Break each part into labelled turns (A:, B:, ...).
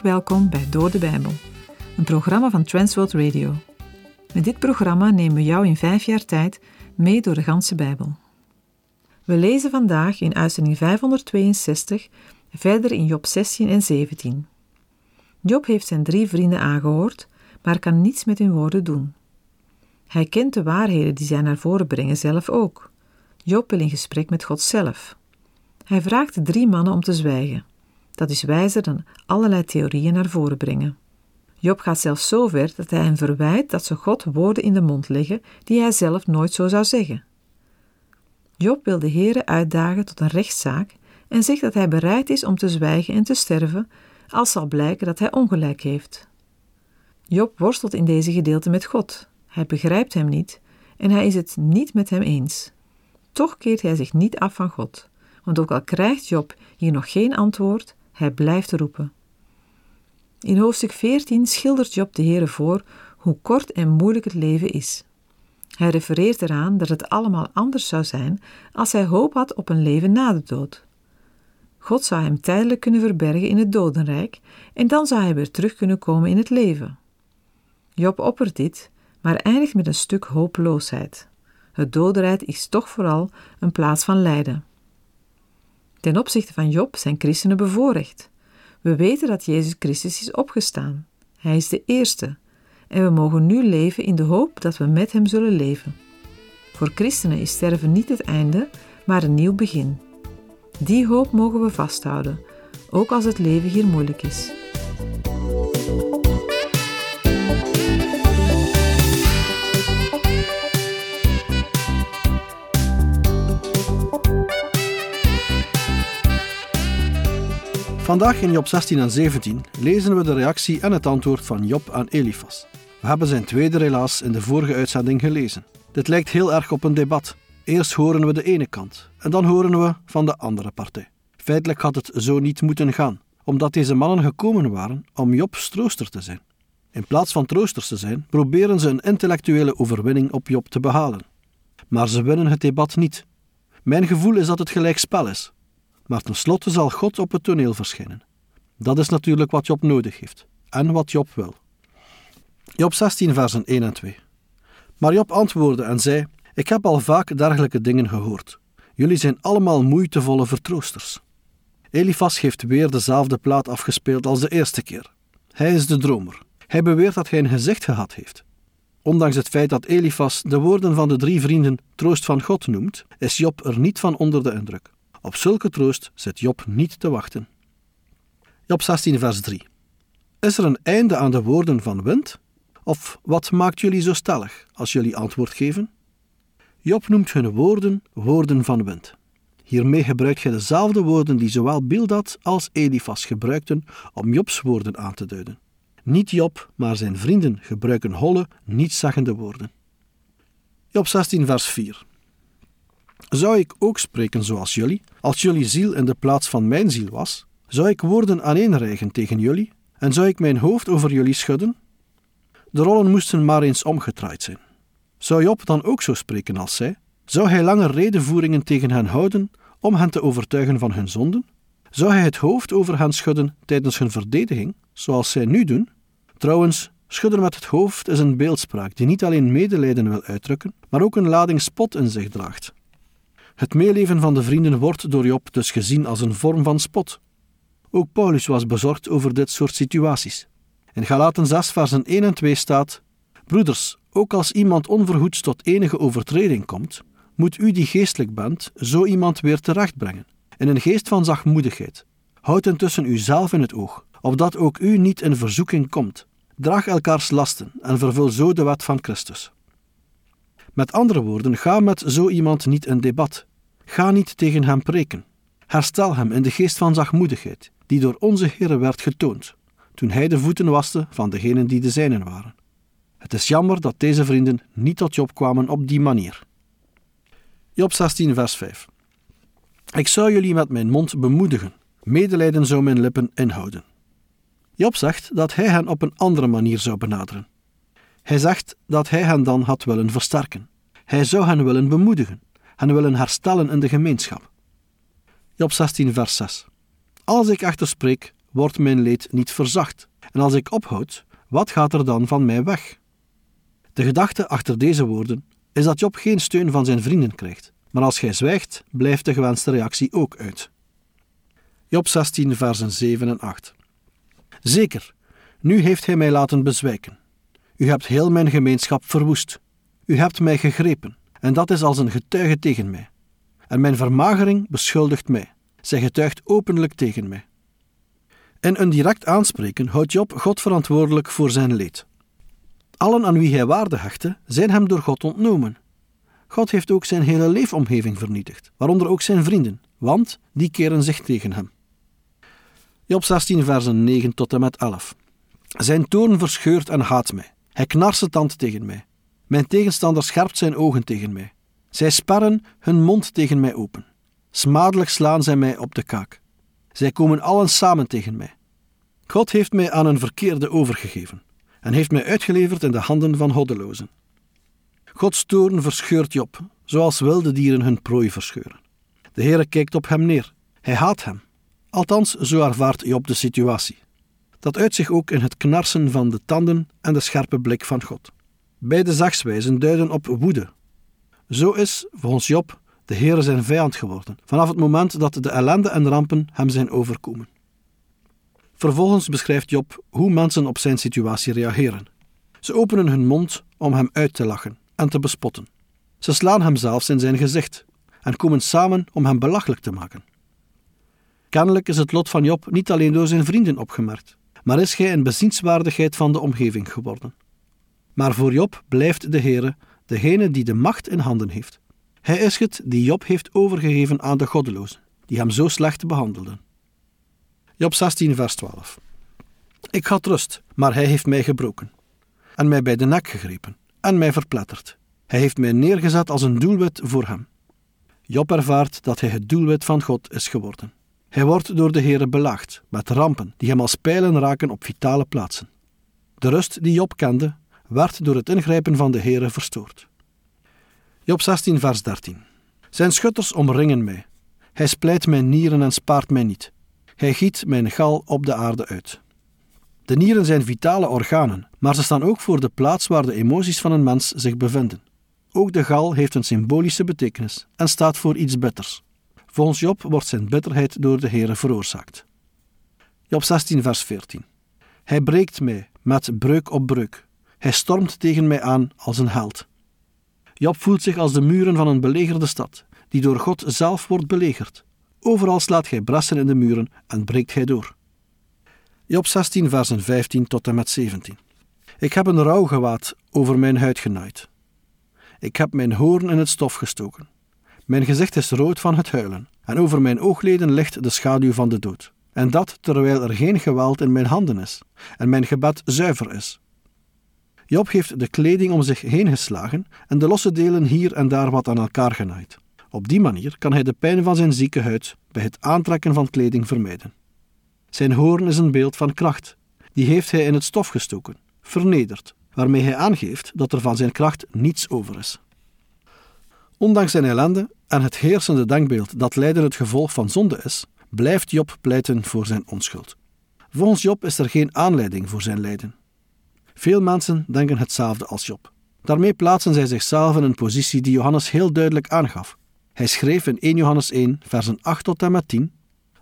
A: Welkom bij Door de Bijbel, een programma van Transworld Radio. Met dit programma nemen we jou in vijf jaar tijd mee door de ganse Bijbel. We lezen vandaag in uitzending 562 verder in Job 16 en 17. Job heeft zijn drie vrienden aangehoord, maar kan niets met hun woorden doen. Hij kent de waarheden die zij naar voren brengen zelf ook. Job wil in gesprek met God zelf. Hij vraagt de drie mannen om te zwijgen. Dat is wijzer dan allerlei theorieën naar voren brengen. Job gaat zelfs zo ver dat hij hen verwijt dat ze God woorden in de mond leggen die hij zelf nooit zo zou zeggen. Job wil de Heere uitdagen tot een rechtszaak en zegt dat hij bereid is om te zwijgen en te sterven als zal blijken dat hij ongelijk heeft. Job worstelt in deze gedeelte met God. Hij begrijpt hem niet en hij is het niet met hem eens. Toch keert hij zich niet af van God, want ook al krijgt Job hier nog geen antwoord, hij blijft roepen. In hoofdstuk 14 schildert Job de Heere voor hoe kort en moeilijk het leven is. Hij refereert eraan dat het allemaal anders zou zijn als hij hoop had op een leven na de dood. God zou hem tijdelijk kunnen verbergen in het dodenrijk en dan zou hij weer terug kunnen komen in het leven. Job oppert dit, maar eindigt met een stuk hopeloosheid. Het dodenrijk is toch vooral een plaats van lijden. Ten opzichte van Job zijn christenen bevoorrecht. We weten dat Jezus Christus is opgestaan. Hij is de eerste. En we mogen nu leven in de hoop dat we met Hem zullen leven. Voor christenen is sterven niet het einde, maar een nieuw begin. Die hoop mogen we vasthouden, ook als het leven hier moeilijk is.
B: Vandaag in Job 16 en 17 lezen we de reactie en het antwoord van Job aan Elifas. We hebben zijn tweede relaas in de vorige uitzending gelezen. Dit lijkt heel erg op een debat. Eerst horen we de ene kant en dan horen we van de andere partij. Feitelijk had het zo niet moeten gaan, omdat deze mannen gekomen waren om Jobs trooster te zijn. In plaats van troosters te zijn, proberen ze een intellectuele overwinning op Job te behalen. Maar ze winnen het debat niet. Mijn gevoel is dat het gelijk spel is, maar tenslotte zal God op het toneel verschijnen. Dat is natuurlijk wat Job nodig heeft en wat Job wil. Job 16, versen 1 en 2. Maar Job antwoordde en zei: Ik heb al vaak dergelijke dingen gehoord. Jullie zijn allemaal moeitevolle vertroosters. Elifas heeft weer dezelfde plaat afgespeeld als de eerste keer. Hij is de dromer. Hij beweert dat hij een gezicht gehad heeft. Ondanks het feit dat Elifas de woorden van de drie vrienden troost van God noemt, is Job er niet van onder de indruk. Op zulke troost zit Job niet te wachten. Job 16, vers 3. Is er een einde aan de woorden van wind? Of wat maakt jullie zo stellig als jullie antwoord geven? Job noemt hun woorden woorden van wind. Hiermee gebruikt hij dezelfde woorden die zowel Bildad als Elifas gebruikten om Jobs woorden aan te duiden. Niet Job, maar zijn vrienden gebruiken holle, nietszeggende woorden. Job 16, vers 4. Zou ik ook spreken zoals jullie, als jullie ziel in de plaats van mijn ziel was? Zou ik woorden aaneenrijgen tegen jullie? En zou ik mijn hoofd over jullie schudden? De rollen moesten maar eens omgedraaid zijn. Zou Job dan ook zo spreken als zij? Zou hij lange redenvoeringen tegen hen houden om hen te overtuigen van hun zonden? Zou hij het hoofd over hen schudden tijdens hun verdediging, zoals zij nu doen? Trouwens, schudden met het hoofd is een beeldspraak die niet alleen medelijden wil uitdrukken, maar ook een lading spot in zich draagt. Het meeleven van de vrienden wordt door Job dus gezien als een vorm van spot. Ook Paulus was bezorgd over dit soort situaties. In Galaten 6, versen 1 en 2 staat: Broeders, ook als iemand onverhoeds tot enige overtreding komt, moet u die geestelijk bent, zo iemand weer terechtbrengen, in een geest van zachtmoedigheid. Houd intussen uzelf in het oog, opdat ook u niet in verzoeking komt. Draag elkaars lasten en vervul zo de wet van Christus. Met andere woorden, ga met zo iemand niet in debat. Ga niet tegen hem preken. Herstel hem in de geest van zachtmoedigheid, die door onze Heer werd getoond, toen hij de voeten waste van degenen die de zijnen waren. Het is jammer dat deze vrienden niet tot Job kwamen op die manier. Job 16, vers 5. Ik zou jullie met mijn mond bemoedigen, medelijden zou mijn lippen inhouden. Job zegt dat hij hen op een andere manier zou benaderen. Hij zegt dat hij hen dan had willen versterken. Hij zou hen willen bemoedigen, hen willen herstellen in de gemeenschap. Job 16, vers 6. Als ik echter spreek, wordt mijn leed niet verzacht. En als ik ophoud, wat gaat er dan van mij weg? De gedachte achter deze woorden is dat Job geen steun van zijn vrienden krijgt, maar als gij zwijgt, blijft de gewenste reactie ook uit. Job 16, versen 7 en 8. Zeker, nu heeft hij mij laten bezwijken. U hebt heel mijn gemeenschap verwoest. U hebt mij gegrepen, en dat is als een getuige tegen mij. En mijn vermagering beschuldigt mij. Zij getuigt openlijk tegen mij. In een direct aanspreken houdt Job God verantwoordelijk voor zijn leed. Allen aan wie hij waarde hechtte, zijn hem door God ontnomen. God heeft ook zijn hele leefomgeving vernietigd, waaronder ook zijn vrienden, want die keren zich tegen hem. Job 16, versen 9 tot en met 11. Zijn toorn verscheurt en haat mij. Hij knarst tand tegen mij. Mijn tegenstander scherpt zijn ogen tegen mij. Zij sperren hun mond tegen mij open. Smadelijk slaan zij mij op de kaak. Zij komen allen samen tegen mij. God heeft mij aan een verkeerde overgegeven en heeft mij uitgeleverd in de handen van goddelozen. Gods toorn verscheurt Job, zoals wilde dieren hun prooi verscheuren. De Heere kijkt op hem neer. Hij haat hem. Althans, zo ervaart Job de situatie. Dat uit zich ook in het knarsen van de tanden en de scherpe blik van God. Beide zagswijzen duiden op woede. Zo is, volgens Job, de Heere zijn vijand geworden, vanaf het moment dat de ellende en rampen hem zijn overkomen. Vervolgens beschrijft Job hoe mensen op zijn situatie reageren. Ze openen hun mond om hem uit te lachen en te bespotten. Ze slaan hem zelfs in zijn gezicht en komen samen om hem belachelijk te maken. Kennelijk is het lot van Job niet alleen door zijn vrienden opgemerkt, maar is hij een bezienswaardigheid van de omgeving geworden. Maar voor Job blijft de Heere degene die de macht in handen heeft. Hij is het die Job heeft overgegeven aan de goddelozen, die hem zo slecht behandelden. Job 16, vers 12. Ik had rust, maar hij heeft mij gebroken, en mij bij de nek gegrepen, en mij verpletterd. Hij heeft mij neergezet als een doelwit voor hem. Job ervaart dat hij het doelwit van God is geworden. Hij wordt door de Heere belaagd, met rampen die hem als pijlen raken op vitale plaatsen. De rust die Job kende, werd door het ingrijpen van de Heere verstoord. Job 16, vers 13. Zijn schutters omringen mij. Hij splijt mijn nieren en spaart mij niet. Hij giet mijn gal op de aarde uit. De nieren zijn vitale organen, maar ze staan ook voor de plaats waar de emoties van een mens zich bevinden. Ook de gal heeft een symbolische betekenis en staat voor iets bitters. Volgens Job wordt zijn bitterheid door de Heere veroorzaakt. Job 16, vers 14. Hij breekt mij met breuk op breuk. Hij stormt tegen mij aan als een held. Job voelt zich als de muren van een belegerde stad, die door God zelf wordt belegerd. Overal slaat hij brassen in de muren en breekt hij door. Job 16, versen 15 tot en met 17. Ik heb een rouwgewaad over mijn huid genaaid. Ik heb mijn hoorn in het stof gestoken. Mijn gezicht is rood van het huilen, en over mijn oogleden ligt de schaduw van de dood. En dat terwijl er geen geweld in mijn handen is, en mijn gebed zuiver is. Job heeft de kleding om zich heen geslagen en de losse delen hier en daar wat aan elkaar genaaid. Op die manier kan hij de pijn van zijn zieke huid bij het aantrekken van kleding vermijden. Zijn hoorn is een beeld van kracht. Die heeft hij in het stof gestoken, vernederd, waarmee hij aangeeft dat er van zijn kracht niets over is. Ondanks zijn ellende en het heersende denkbeeld dat lijden het gevolg van zonde is, blijft Job pleiten voor zijn onschuld. Volgens Job is er geen aanleiding voor zijn lijden. Veel mensen denken hetzelfde als Job. Daarmee plaatsen zij zichzelf in een positie die Johannes heel duidelijk aangaf. Hij schreef in 1 Johannes 1, versen 8 tot en met 10: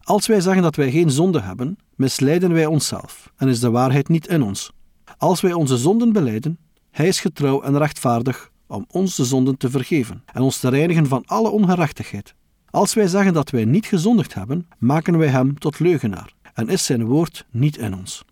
B: Als wij zeggen dat wij geen zonde hebben, misleiden wij onszelf en is de waarheid niet in ons. Als wij onze zonden beleiden, hij is getrouw en rechtvaardig om ons de zonden te vergeven en ons te reinigen van alle ongerechtigheid. Als wij zeggen dat wij niet gezondigd hebben, maken wij hem tot leugenaar en is zijn woord niet in ons.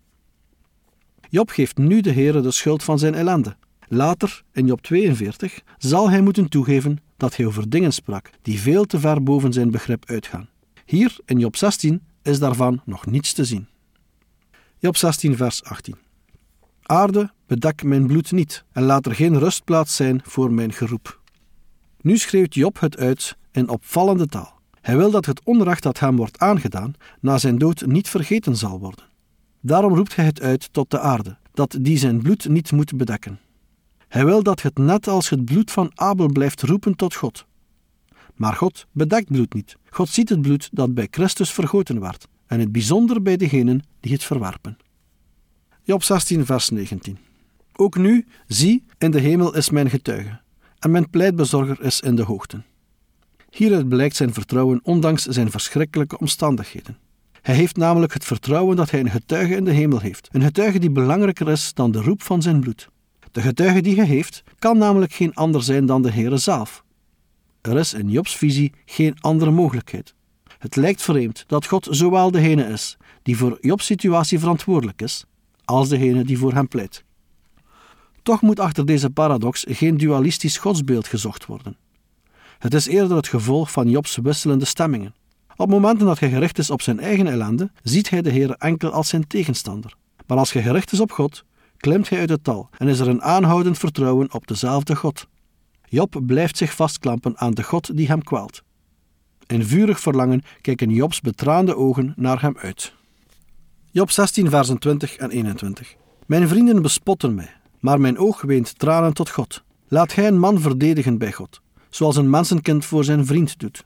B: Job geeft nu de Heere de schuld van zijn ellende. Later, in Job 42, zal hij moeten toegeven dat hij over dingen sprak die veel te ver boven zijn begrip uitgaan. Hier, in Job 16, is daarvan nog niets te zien. Job 16, vers 18. Aarde, bedek mijn bloed niet en laat er geen rustplaats zijn voor mijn geroep. Nu schreeuwt Job het uit in opvallende taal. Hij wil dat het onrecht dat hem wordt aangedaan na zijn dood niet vergeten zal worden. Daarom roept hij het uit tot de aarde, dat die zijn bloed niet moet bedekken. Hij wil dat het net als het bloed van Abel blijft roepen tot God. Maar God bedekt bloed niet. God ziet het bloed dat bij Christus vergoten werd en het bijzonder bij degenen die het verwerpen. Job 16, vers 19. Ook nu, zie, in de hemel is mijn getuige, en mijn pleitbezorger is in de hoogten. Hieruit blijkt zijn vertrouwen ondanks zijn verschrikkelijke omstandigheden. Hij heeft namelijk het vertrouwen dat hij een getuige in de hemel heeft, een getuige die belangrijker is dan de roep van zijn bloed. De getuige die hij heeft, kan namelijk geen ander zijn dan de Heere zelf. Er is in Jobs visie geen andere mogelijkheid. Het lijkt vreemd dat God zowel degene is die voor Jobs situatie verantwoordelijk is, als degene die voor hem pleit. Toch moet achter deze paradox geen dualistisch godsbeeld gezocht worden. Het is eerder het gevolg van Jobs wisselende stemmingen. Op momenten dat hij gericht is op zijn eigen ellende, ziet hij de Heer enkel als zijn tegenstander. Maar als hij gericht is op God, klimt hij uit het tal en is er een aanhoudend vertrouwen op dezelfde God. Job blijft zich vastklampen aan de God die hem kwelt. In vurig verlangen kijken Jobs betraande ogen naar hem uit. Job 16, versen 20 en 21. Mijn vrienden bespotten mij, maar mijn oog weent tranen tot God. Laat gij een man verdedigen bij God, zoals een mensenkind voor zijn vriend doet.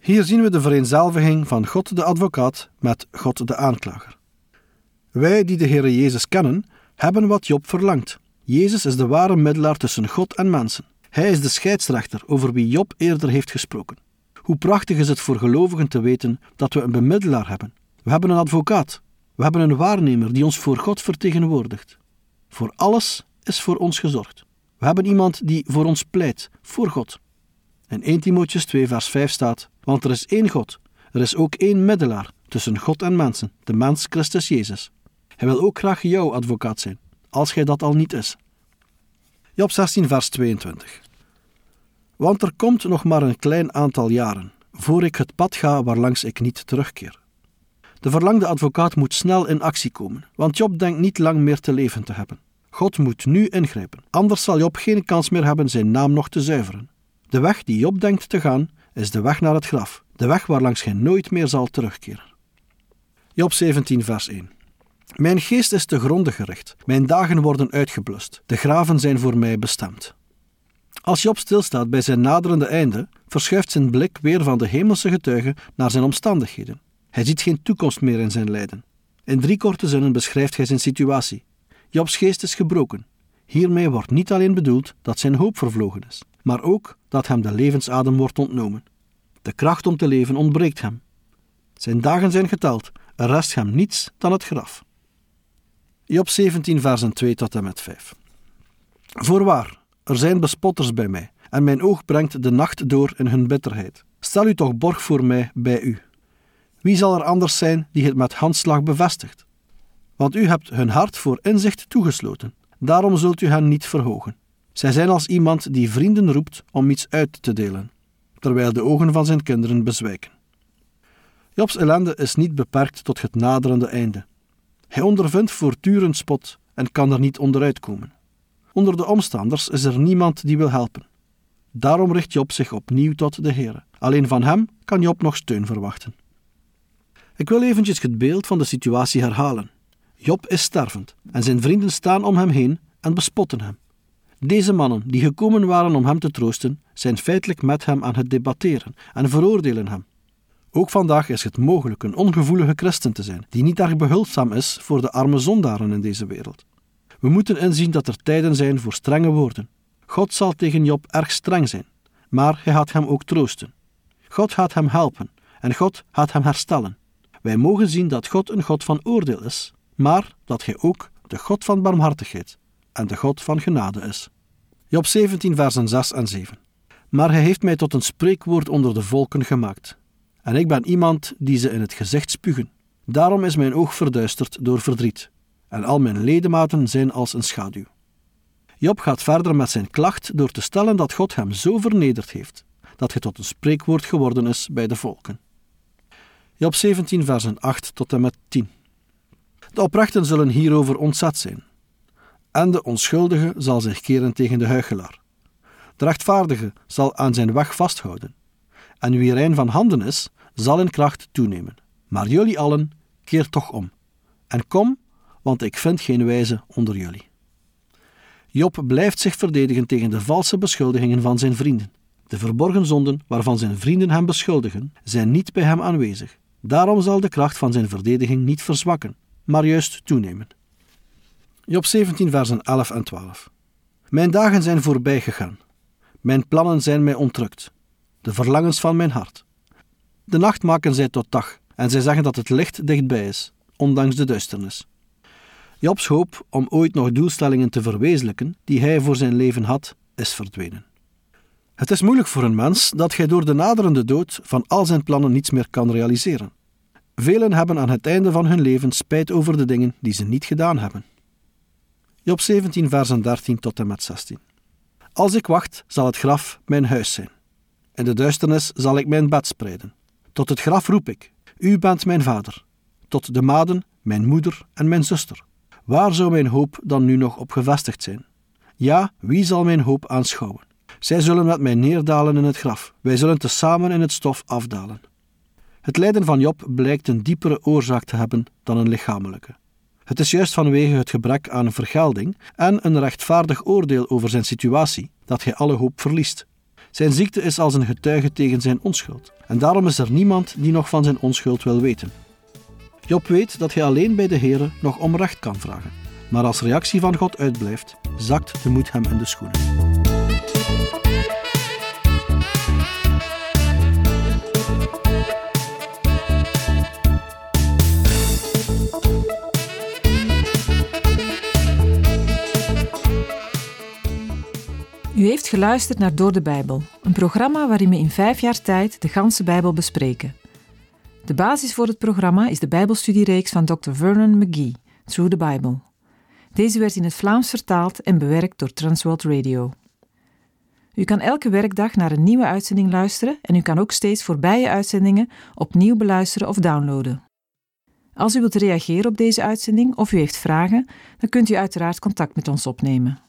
B: Hier zien we de vereenzelviging van God de advocaat met God de aanklager. Wij die de Heere Jezus kennen, hebben wat Job verlangt. Jezus is de ware middelaar tussen God en mensen. Hij is de scheidsrechter over wie Job eerder heeft gesproken. Hoe prachtig is het voor gelovigen te weten dat we een bemiddelaar hebben. We hebben een advocaat. We hebben een waarnemer die ons voor God vertegenwoordigt. Voor alles is voor ons gezorgd. We hebben iemand die voor ons pleit, voor God. In 1 Timotheus 2 vers 5 staat, want er is één God, er is ook één middelaar tussen God en mensen, de mens Christus Jezus. Hij wil ook graag jouw advocaat zijn, als gij dat al niet is. Job 16 vers 22 Want er komt nog maar een klein aantal jaren, voor ik het pad ga waarlangs ik niet terugkeer. De verlangde advocaat moet snel in actie komen, want Job denkt niet lang meer te leven te hebben. God moet nu ingrijpen, anders zal Job geen kans meer hebben zijn naam nog te zuiveren. De weg die Job denkt te gaan, is de weg naar het graf, de weg waarlangs hij nooit meer zal terugkeren. Job 17, vers 1. Mijn geest is te gronden gericht, mijn dagen worden uitgeblust, de graven zijn voor mij bestemd. Als Job stilstaat bij zijn naderende einde, verschuift zijn blik weer van de hemelse getuigen naar zijn omstandigheden. Hij ziet geen toekomst meer in zijn lijden. In drie korte zinnen beschrijft hij zijn situatie. Jobs geest is gebroken. Hiermee wordt niet alleen bedoeld dat zijn hoop vervlogen is, maar ook dat hem de levensadem wordt ontnomen. De kracht om te leven ontbreekt hem. Zijn dagen zijn geteld, er rest hem niets dan het graf. Job 17, versen 2 tot en met 5. Voorwaar, er zijn bespotters bij mij, en mijn oog brengt de nacht door in hun bitterheid. Stel u toch borg voor mij bij u. Wie zal er anders zijn die het met handslag bevestigt? Want u hebt hun hart voor inzicht toegesloten, daarom zult u hen niet verhogen. Zij zijn als iemand die vrienden roept om iets uit te delen, terwijl de ogen van zijn kinderen bezwijken. Jobs ellende is niet beperkt tot het naderende einde. Hij ondervindt voortdurend spot en kan er niet onderuit komen. Onder de omstanders is er niemand die wil helpen. Daarom richt Job zich opnieuw tot de Heer. Alleen van hem kan Job nog steun verwachten. Ik wil eventjes het beeld van de situatie herhalen. Job is stervend en zijn vrienden staan om hem heen en bespotten hem. Deze mannen, die gekomen waren om hem te troosten, zijn feitelijk met hem aan het debatteren en veroordelen hem. Ook vandaag is het mogelijk een ongevoelige christen te zijn, die niet erg behulpzaam is voor de arme zondaren in deze wereld. We moeten inzien dat er tijden zijn voor strenge woorden. God zal tegen Job erg streng zijn, maar hij gaat hem ook troosten. God gaat hem helpen en God gaat hem herstellen. Wij mogen zien dat God een God van oordeel is, maar dat hij ook de God van barmhartigheid en de God van genade is. Job 17, versen 6 en 7. Maar hij heeft mij tot een spreekwoord onder de volken gemaakt. En ik ben iemand die ze in het gezicht spugen. Daarom is mijn oog verduisterd door verdriet, en al mijn ledematen zijn als een schaduw. Job gaat verder met zijn klacht door te stellen dat God hem zo vernederd heeft, dat hij tot een spreekwoord geworden is bij de volken. Job 17, versen 8 tot en met 10. De oprechten zullen hierover ontzet zijn, en de onschuldige zal zich keren tegen de huichelaar. De rechtvaardige zal aan zijn weg vasthouden, en wie rein van handen is, zal in kracht toenemen. Maar jullie allen, keer toch om. En kom, want ik vind geen wijze onder jullie. Job blijft zich verdedigen tegen de valse beschuldigingen van zijn vrienden. De verborgen zonden waarvan zijn vrienden hem beschuldigen, zijn niet bij hem aanwezig. Daarom zal de kracht van zijn verdediging niet verzwakken, maar juist toenemen. Job 17, versen 11 en 12. Mijn dagen zijn voorbij gegaan. Mijn plannen zijn mij ontrukt. De verlangens van mijn hart. De nacht maken zij tot dag en zij zeggen dat het licht dichtbij is, ondanks de duisternis. Jobs hoop om ooit nog doelstellingen te verwezenlijken die hij voor zijn leven had, is verdwenen. Het is moeilijk voor een mens dat hij door de naderende dood van al zijn plannen niets meer kan realiseren. Velen hebben aan het einde van hun leven spijt over de dingen die ze niet gedaan hebben. Job 17, versen 13 tot en met 16. Als ik wacht, zal het graf mijn huis zijn. In de duisternis zal ik mijn bed spreiden. Tot het graf roep ik: U bent mijn vader. Tot de maden, mijn moeder en mijn zuster. Waar zou mijn hoop dan nu nog op gevestigd zijn? Ja, wie zal mijn hoop aanschouwen? Zij zullen met mij neerdalen in het graf. Wij zullen tezamen in het stof afdalen. Het lijden van Job blijkt een diepere oorzaak te hebben dan een lichamelijke. Het is juist vanwege het gebrek aan vergelding en een rechtvaardig oordeel over zijn situatie dat hij alle hoop verliest. Zijn ziekte is als een getuige tegen zijn onschuld, en daarom is er niemand die nog van zijn onschuld wil weten. Job weet dat hij alleen bij de Heere nog om recht kan vragen, maar als reactie van God uitblijft, zakt de moed hem in de schoenen.
A: U heeft geluisterd naar Door de Bijbel, een programma waarin we in vijf jaar tijd de ganse Bijbel bespreken. De basis voor het programma is de Bijbelstudiereeks van Dr. Vernon McGee, Through the Bible. Deze werd in het Vlaams vertaald en bewerkt door Transworld Radio. U kan elke werkdag naar een nieuwe uitzending luisteren en u kan ook steeds voorbije uitzendingen opnieuw beluisteren of downloaden. Als u wilt reageren op deze uitzending of u heeft vragen, dan kunt u uiteraard contact met ons opnemen.